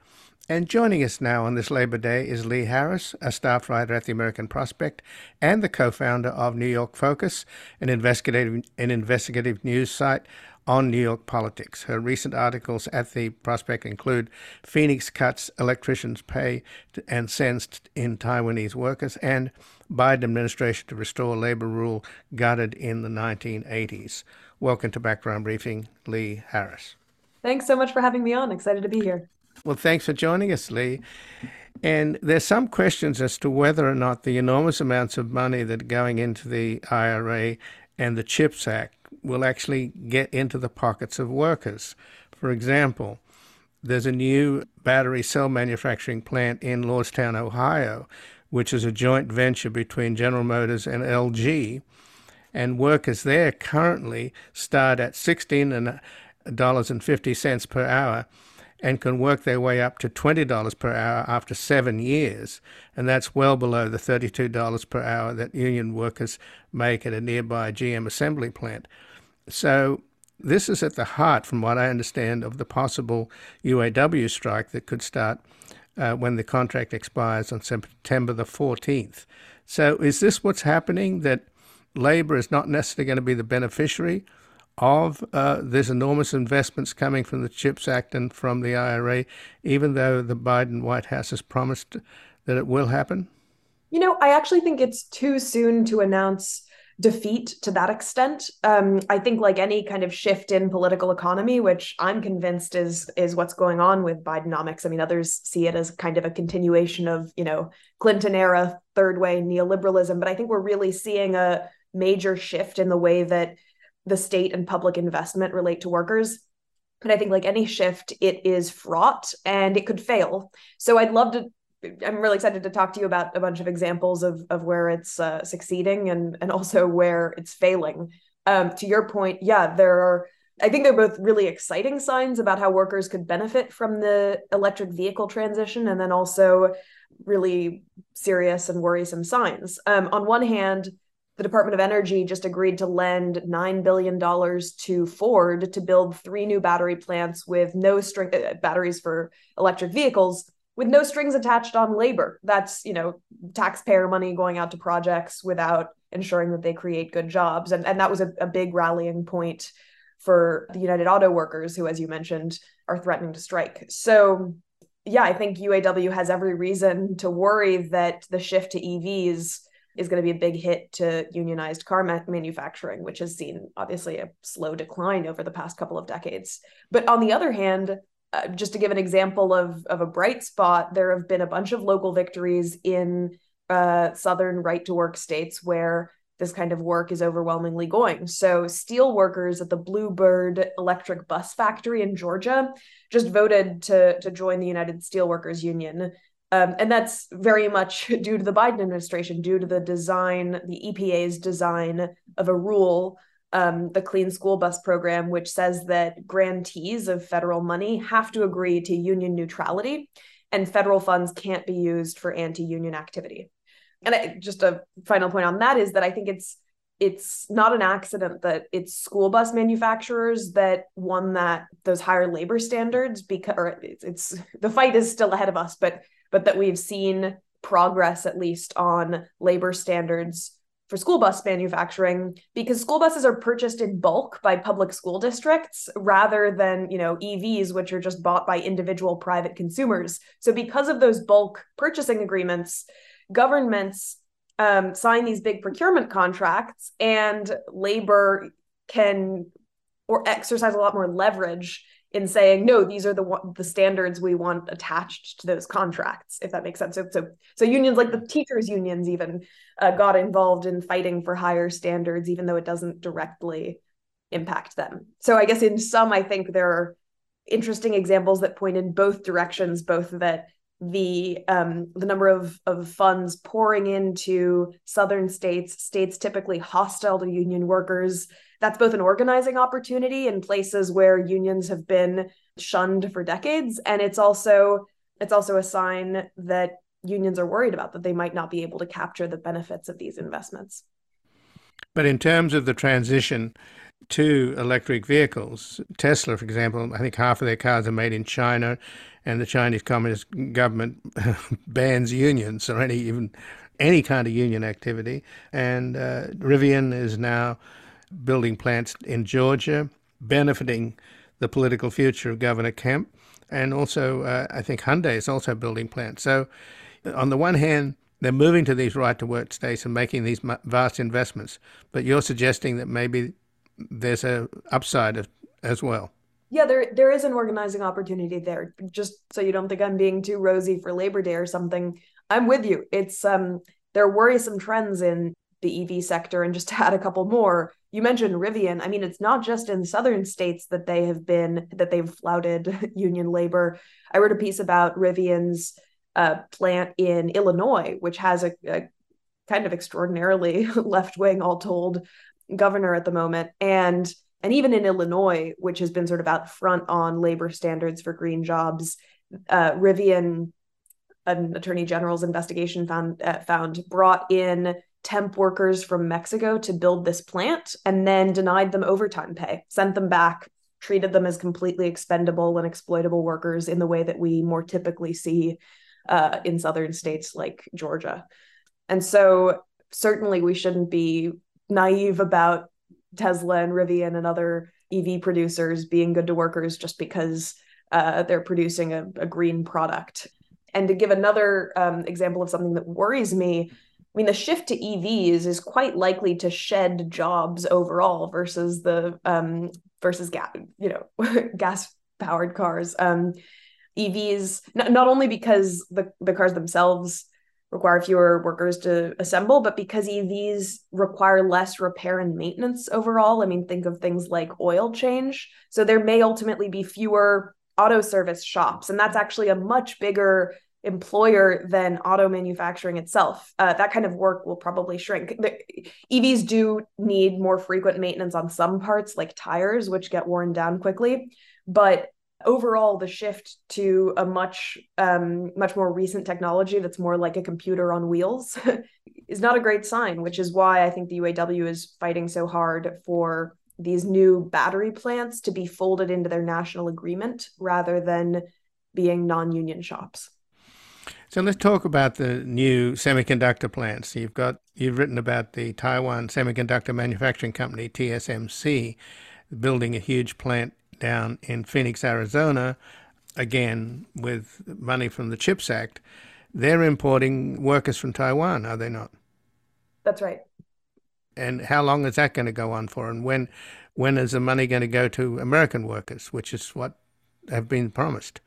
And joining us now on this Labor Day is Lee Harris, a staff writer at the American Prospect and the co founder of New York Focus, an investigative, an investigative news site on New York politics. Her recent articles at the Prospect include Phoenix cuts electricians' pay and sends in Taiwanese workers, and Biden administration to restore labor rule gutted in the 1980s. Welcome to Background Briefing, Lee Harris. Thanks so much for having me on. Excited to be here. Well, thanks for joining us, Lee. And there's some questions as to whether or not the enormous amounts of money that are going into the IRA and the CHIPS Act will actually get into the pockets of workers. For example, there's a new battery cell manufacturing plant in Lordstown, Ohio, which is a joint venture between General Motors and LG. And workers there currently start at $16.50 per hour and can work their way up to $20 per hour after seven years. And that's well below the $32 per hour that union workers make at a nearby GM assembly plant. So this is at the heart, from what I understand, of the possible UAW strike that could start uh, when the contract expires on September the 14th. So is this what's happening, that labor is not necessarily going to be the beneficiary of uh, these enormous investments coming from the CHIPS Act and from the IRA, even though the Biden White House has promised that it will happen? You know, I actually think it's too soon to announce defeat to that extent. Um, I think like any kind of shift in political economy, which I'm convinced is is what's going on with Bidenomics. I mean, others see it as kind of a continuation of you know Clinton era third way neoliberalism, but I think we're really seeing a major shift in the way that the state and public investment relate to workers. but I think like any shift, it is fraught and it could fail. So I'd love to I'm really excited to talk to you about a bunch of examples of of where it's uh, succeeding and and also where it's failing. Um, to your point, yeah, there are. I think they're both really exciting signs about how workers could benefit from the electric vehicle transition, and then also really serious and worrisome signs. Um, on one hand, the Department of Energy just agreed to lend $9 billion to Ford to build three new battery plants with no string uh, batteries for electric vehicles with no strings attached on labor. That's, you know, taxpayer money going out to projects without ensuring that they create good jobs. And, and that was a, a big rallying point for the United Auto Workers, who, as you mentioned, are threatening to strike. So, yeah, I think UAW has every reason to worry that the shift to EVs is going to be a big hit to unionized car ma- manufacturing, which has seen obviously a slow decline over the past couple of decades. But on the other hand, uh, just to give an example of, of a bright spot, there have been a bunch of local victories in uh, southern right to work states where this kind of work is overwhelmingly going. So, steel workers at the Blue Bird Electric Bus Factory in Georgia just voted to, to join the United Steelworkers Union. Um, and that's very much <laughs> due to the Biden administration, due to the design, the EPA's design of a rule um, the Clean School Bus Program, which says that grantees of federal money have to agree to union neutrality, and federal funds can't be used for anti-union activity. And I, just a final point on that is that I think it's it's not an accident that it's school bus manufacturers that won that those higher labor standards because or it's, it's the fight is still ahead of us, but but that we've seen progress at least on labor standards for school bus manufacturing because school buses are purchased in bulk by public school districts rather than you know EVs which are just bought by individual private consumers. So because of those bulk purchasing agreements governments um, sign these big procurement contracts and labor can or exercise a lot more leverage in saying no these are the the standards we want attached to those contracts if that makes sense. So so, so unions like the teachers unions even uh, got involved in fighting for higher standards even though it doesn't directly impact them. So i guess in some i think there are interesting examples that point in both directions both that the um, the number of of funds pouring into southern states states typically hostile to union workers. That's both an organizing opportunity in places where unions have been shunned for decades and it's also it's also a sign that unions are worried about that they might not be able to capture the benefits of these investments. But in terms of the transition to electric vehicles. Tesla, for example, I think half of their cars are made in China, and the Chinese Communist government <laughs> bans unions or any even any kind of union activity. And uh, Rivian is now building plants in Georgia, benefiting the political future of Governor Kemp. And also, uh, I think Hyundai is also building plants. So, on the one hand, they're moving to these right to work states and making these vast investments. But you're suggesting that maybe there's a upside as well. Yeah, there there is an organizing opportunity there. Just so you don't think I'm being too rosy for Labor Day or something, I'm with you. It's um there are worrisome trends in the EV sector, and just <laughs> to add a couple more, you mentioned Rivian. I mean, it's not just in southern states that they have been that they've flouted <laughs> union labor. I wrote a piece about Rivian's uh, plant in Illinois, which has a, a kind of extraordinarily <laughs> left wing, all told, governor at the moment, and and even in Illinois, which has been sort of out front on labor standards for green jobs, uh, Rivian, an attorney general's investigation found uh, found brought in temp workers from Mexico to build this plant and then denied them overtime pay, sent them back, treated them as completely expendable and exploitable workers in the way that we more typically see uh, in southern states like Georgia. And so, certainly, we shouldn't be naive about Tesla and Rivian and other EV producers being good to workers just because uh, they're producing a, a, green product. And to give another um, example of something that worries me, I mean, the shift to EVs is quite likely to shed jobs overall versus the um, versus gas, you know, <laughs> gas powered cars. Um, EVs, not, not only because the, the cars themselves require fewer workers to assemble, but because EVs require less repair and maintenance overall. I mean, think of things like oil change. So there may ultimately be fewer auto service shops. And that's actually a much bigger employer than auto manufacturing itself. Uh, that kind of work will probably shrink. The, EVs do need more frequent maintenance on some parts, like tires, which get worn down quickly. But overall the shift to a much um, much more recent technology that's more like a computer on wheels <laughs> is not a great sign which is why i think the uaw is fighting so hard for these new battery plants to be folded into their national agreement rather than being non-union shops. So let's talk about the new semiconductor plants. You've got you've written about the taiwan semiconductor manufacturing company tsmc building a huge plant down in Phoenix, Arizona, again with money from the CHIPS Act, they're importing workers from Taiwan, are they not? That's right. And how long is that going to go on for? And when when is the money going to go to American workers, which is what have been promised?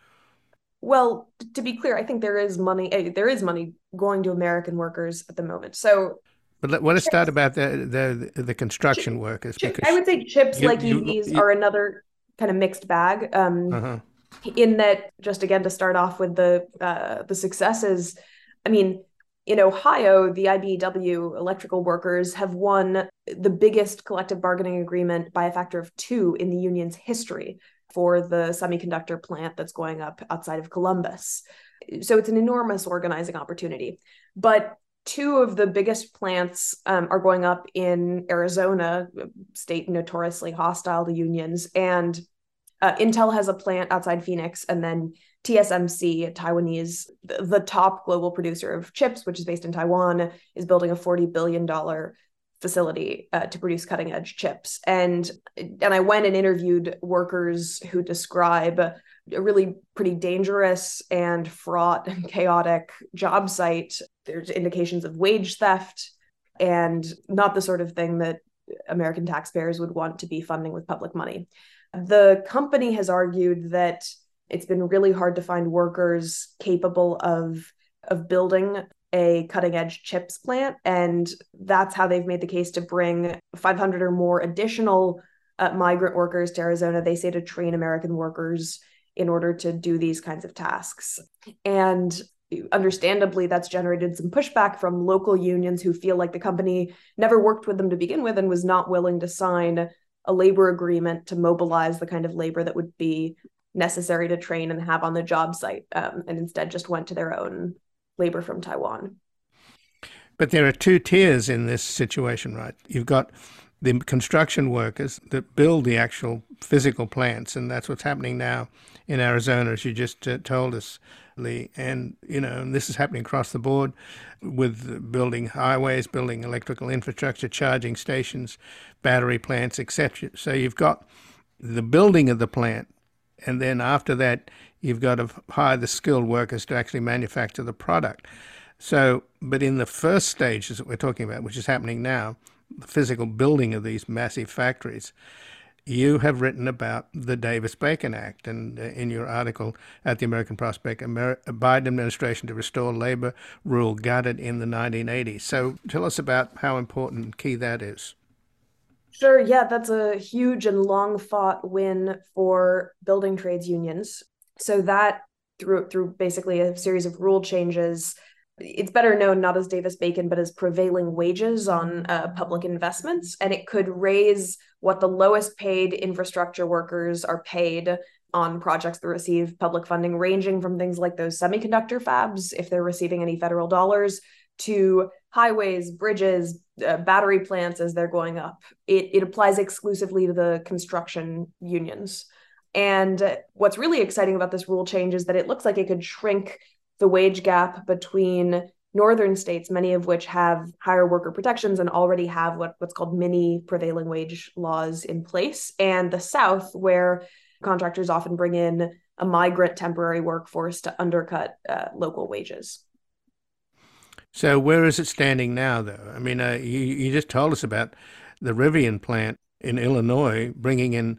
Well, to be clear, I think there is money. Eh, there is money going to American workers at the moment. So, but let, us start about the the, the construction workers. Because I would say chips you, like EVs you, are another kind of mixed bag. Um, uh-huh. In that, just again to start off with the uh, the successes. I mean, in Ohio, the IBEW electrical workers have won the biggest collective bargaining agreement by a factor of two in the union's history for the semiconductor plant that's going up outside of Columbus. So it's an enormous organizing opportunity. But two of the biggest plants um, are going up in Arizona, state notoriously hostile to unions, and uh, Intel has a plant outside Phoenix, and then TSMC, Taiwanese, the, top global producer of chips, which is based in Taiwan, is building a forty billion dollar facility uh, to produce cutting edge chips. And and I went and interviewed workers who describe a really pretty dangerous and fraught and chaotic job site. There's indications of wage theft and not the sort of thing that American taxpayers would want to be funding with public money. The company has argued that it's been really hard to find workers capable of of building a cutting edge chips plant and that's how they've made the case to bring 500 or more additional uh, migrant workers to Arizona they say to train American workers in order to do these kinds of tasks. And understandably, that's generated some pushback from local unions who feel like the company never worked with them to begin with and was not willing to sign a labor agreement to mobilize the kind of labor that would be necessary to train and have on the job site, um, and instead just went to their own labor from Taiwan. But there are two tiers in this situation, right? You've got the construction workers that build the actual physical plants, and that's what's happening now in Arizona, as you just uh, told us, And you know, and this is happening across the board with building highways, building electrical infrastructure, charging stations, battery plants, etc. So you've got the building of the plant, and then after that, you've got to hire the skilled workers to actually manufacture the product. So, but in the first stages that we're talking about, which is happening now, the physical building of these massive factories, you have written about the Davis Bacon Act, and uh, in your article at the American Prospect, Amer- Biden administration to restore labor rule gutted in the 1980s. So tell us about how important and key that is. Sure. Yeah, that's a huge and long fought win for building trades unions. So that through through basically a series of rule changes it's better known not as Davis Bacon, but as prevailing wages on uh, public investments. And it could raise what the lowest paid infrastructure workers are paid on projects that receive public funding, ranging from things like those semiconductor fabs, if they're receiving any federal dollars, to highways, bridges, uh, battery plants as they're going up. It, it applies exclusively to the construction unions. And what's really exciting about this rule change is that it looks like it could shrink the wage gap between northern states, many of which have higher worker protections and already have what, what's called mini prevailing wage laws in place, and the South, where contractors often bring in a migrant temporary workforce to undercut uh, local wages. So, where is it standing now, though? I mean, uh, you, you just told us about the Rivian plant in Illinois bringing in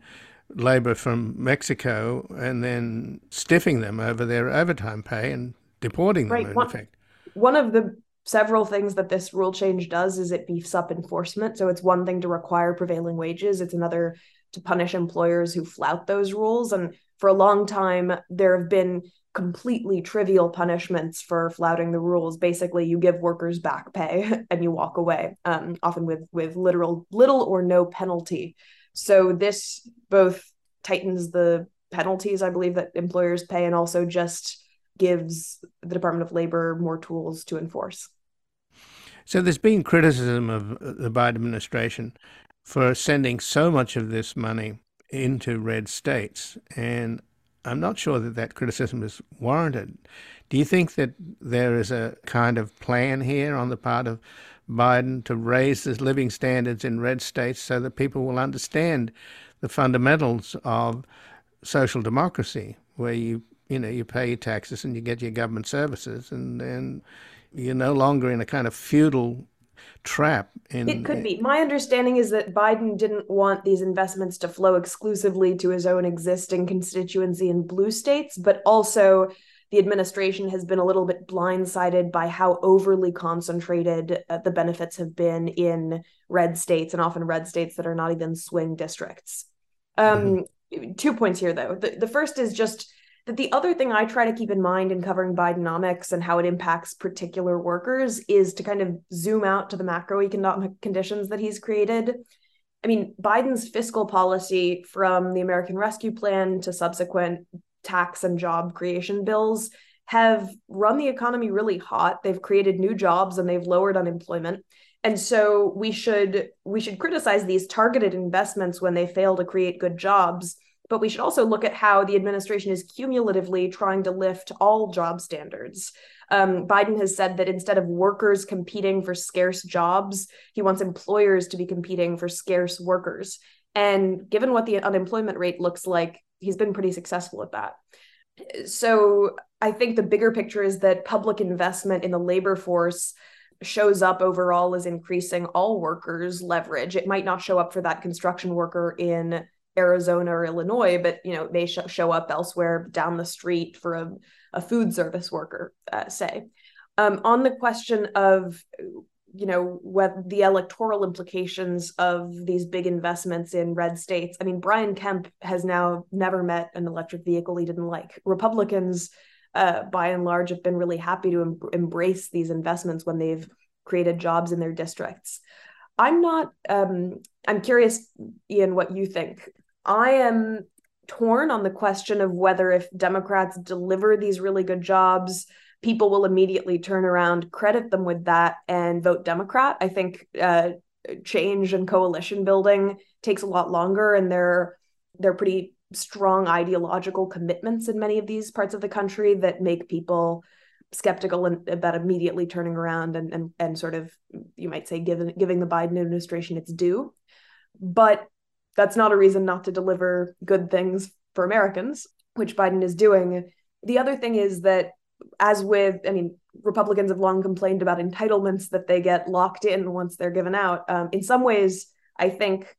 labor from Mexico and then stiffing them over their overtime pay and deporting them right. in one, effect. One of the several things that this rule change does is it beefs up enforcement. So it's one thing to require prevailing wages, it's another to punish employers who flout those rules. And for a long time, there have been completely trivial punishments for flouting the rules. Basically, you give workers back pay <laughs> and you walk away, um, often with with literal little or no penalty. So this both tightens the penalties I believe that employers pay and also just gives the Department of Labor more tools to enforce. So there's been criticism of uh, the Biden administration for sending so much of this money into red states, and I'm not sure that that criticism is warranted. Do you think that there is a kind of plan here on the part of Biden to raise the living standards in red states so that people will understand the fundamentals of social democracy, where you you know, you pay your taxes and you get your government services, and then you're no longer in a kind of feudal trap. In, it could be. My understanding is that Biden didn't want these investments to flow exclusively to his own existing constituency in blue states, but also the administration has been a little bit blindsided by how overly concentrated uh, the benefits have been in red states and often red states that are not even swing districts. Um, mm-hmm. Two points here, though. The, the first is just that the other thing I try to keep in mind in covering Bidenomics and how it impacts particular workers is to kind of zoom out to the macroeconomic conditions that he's created. I mean, Biden's fiscal policy from the American Rescue Plan to subsequent tax and job creation bills have run the economy really hot. They've created new jobs and they've lowered unemployment. And so we should we should criticize these targeted investments when they fail to create good jobs but we should also look at how the administration is cumulatively trying to lift all job standards. Um, Biden has said that instead of workers competing for scarce jobs, he wants employers to be competing for scarce workers. And given what the unemployment rate looks like, he's been pretty successful at that. So I think the bigger picture is that public investment in the labor force shows up overall as increasing all workers' leverage. It might not show up for that construction worker in Arizona or Illinois, but you know they sh- show up elsewhere down the street for a, a food service worker, uh, say. Um, on the question of you know what the electoral implications of these big investments in red states, I mean Brian Kemp has now never met an electric vehicle he didn't like. Republicans, uh, by and large, have been really happy to em- embrace these investments when they've created jobs in their districts. I'm not. Um, I'm curious, Ian, what you think. I am torn on the question of whether if Democrats deliver these really good jobs, people will immediately turn around, credit them with that, and vote Democrat. I think uh, change and coalition building takes a lot longer, and they're they're pretty strong ideological commitments in many of these parts of the country that make people skeptical and about immediately turning around and and and sort of you might say giving giving the Biden administration its due. But that's not a reason not to deliver good things for Americans, which Biden is doing. The other thing is that as with I mean Republicans have long complained about entitlements that they get locked in once they're given out. Um, in some ways, I think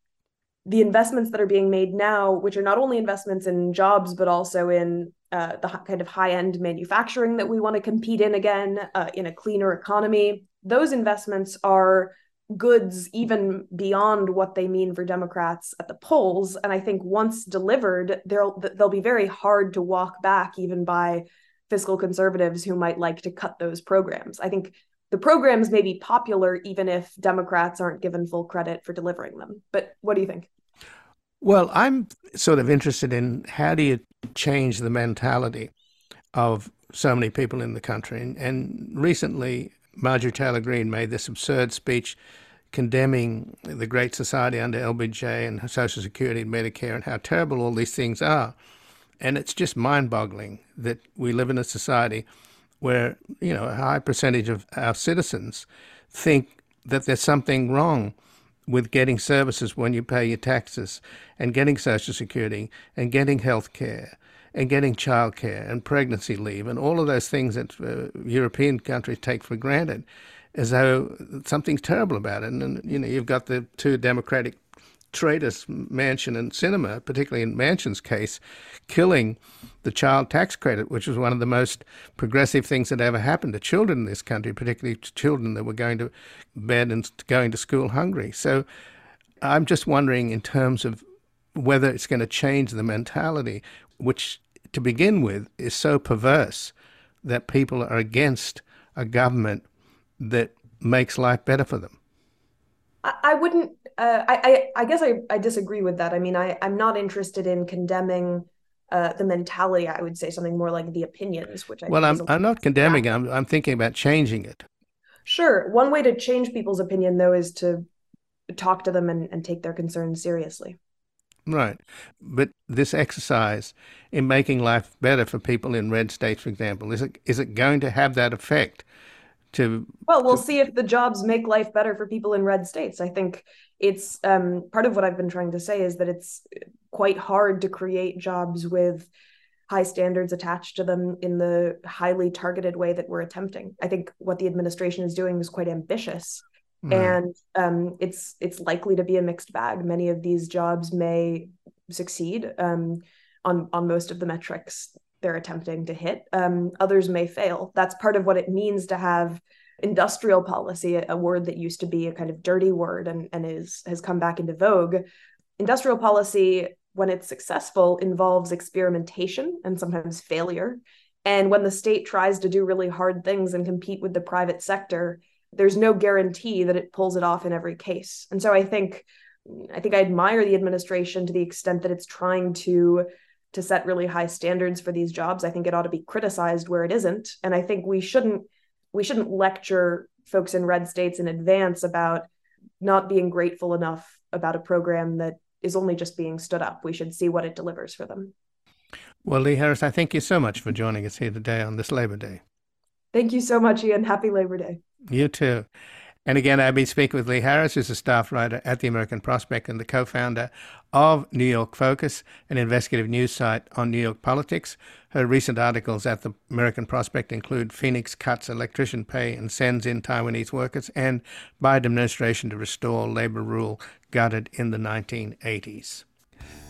the investments that are being made now, which are not only investments in jobs, but also in uh, the kind of high end manufacturing that we want to compete in again, uh, in a cleaner economy, those investments are goods even beyond what they mean for Democrats at the polls. And I think once delivered, they'll they'll be very hard to walk back, even by fiscal conservatives who might like to cut those programs. I think the programs may be popular even if Democrats aren't given full credit for delivering them. But what do you think? Well, I'm sort of interested in how do you change the mentality of so many people in the country. And, and recently, Marjorie Taylor Greene made this absurd speech condemning the Great Society under LBJ and Social Security and Medicare and how terrible all these things are. And it's just mind boggling that we live in a society where, you know, a high percentage of our citizens think that there's something wrong with getting services when you pay your taxes and getting Social Security and getting health care and getting childcare and pregnancy leave and all of those things that uh, European countries take for granted as though something's terrible about it. And, and, you know, you've got the two Democratic traitors, Manchin and Sinema, particularly in Manchin's case, killing the child tax credit, which was one of the most progressive things that ever happened to children in this country, particularly to children that were going to bed and going to school hungry. So I'm just wondering, in terms of whether it's going to change the mentality, which to begin with is so perverse that people are against a government that makes life better for them. I wouldn't. Uh, I, I, I guess I, I disagree with that. I mean, I I'm not interested in condemning uh, the mentality. I would say something more like the opinions, which I well, I'm I'm not condemning it. I'm I'm thinking about changing it. Sure. One way to change people's opinion, though, is to talk to them and, and take their concerns seriously. Right. But this exercise in making life better for people in red states, for example, is it is it going to have that effect? To well, we'll to... see if the jobs make life better for people in red states. I think it's um, part of what I've been trying to say is that it's quite hard to create jobs with high standards attached to them in the highly targeted way that we're attempting. I think what the administration is doing is quite ambitious Mm. And um, it's it's likely to be a mixed bag. Many of these jobs may succeed um, on on most of the metrics they're attempting to hit. Um, others may fail. That's part of what it means to have industrial policy, a, a word that used to be a kind of dirty word and, and is has come back into vogue. Industrial policy, when it's successful, involves experimentation and sometimes failure. And when the state tries to do really hard things and compete with the private sector, there's no guarantee that it pulls it off in every case. And so I think I think I admire the administration to the extent that it's trying to to set really high standards for these jobs. I think it ought to be criticized where it isn't. And I think we shouldn't we shouldn't lecture folks in red states in advance about not being grateful enough about a program that is only just being stood up. We should see what it delivers for them. Well, Lee Harris, I thank you so much for joining us here today on this Labor Day. Thank you so much, Ian. Happy Labor Day. You too. And again, I've been speaking with Lee Harris, who's a staff writer at the American Prospect and the co founder of New York Focus, an investigative news site on New York politics. Her recent articles at the American Prospect include Phoenix cuts electrician pay and sends in Taiwanese workers, and Biden administration to restore labor rule gutted in the 1980s.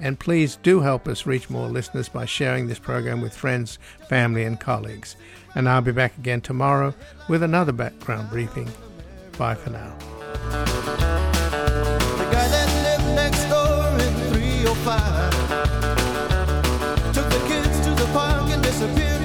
and please do help us reach more listeners by sharing this program with friends, family, and colleagues. And I'll be back again tomorrow with another background briefing. Bye for now. The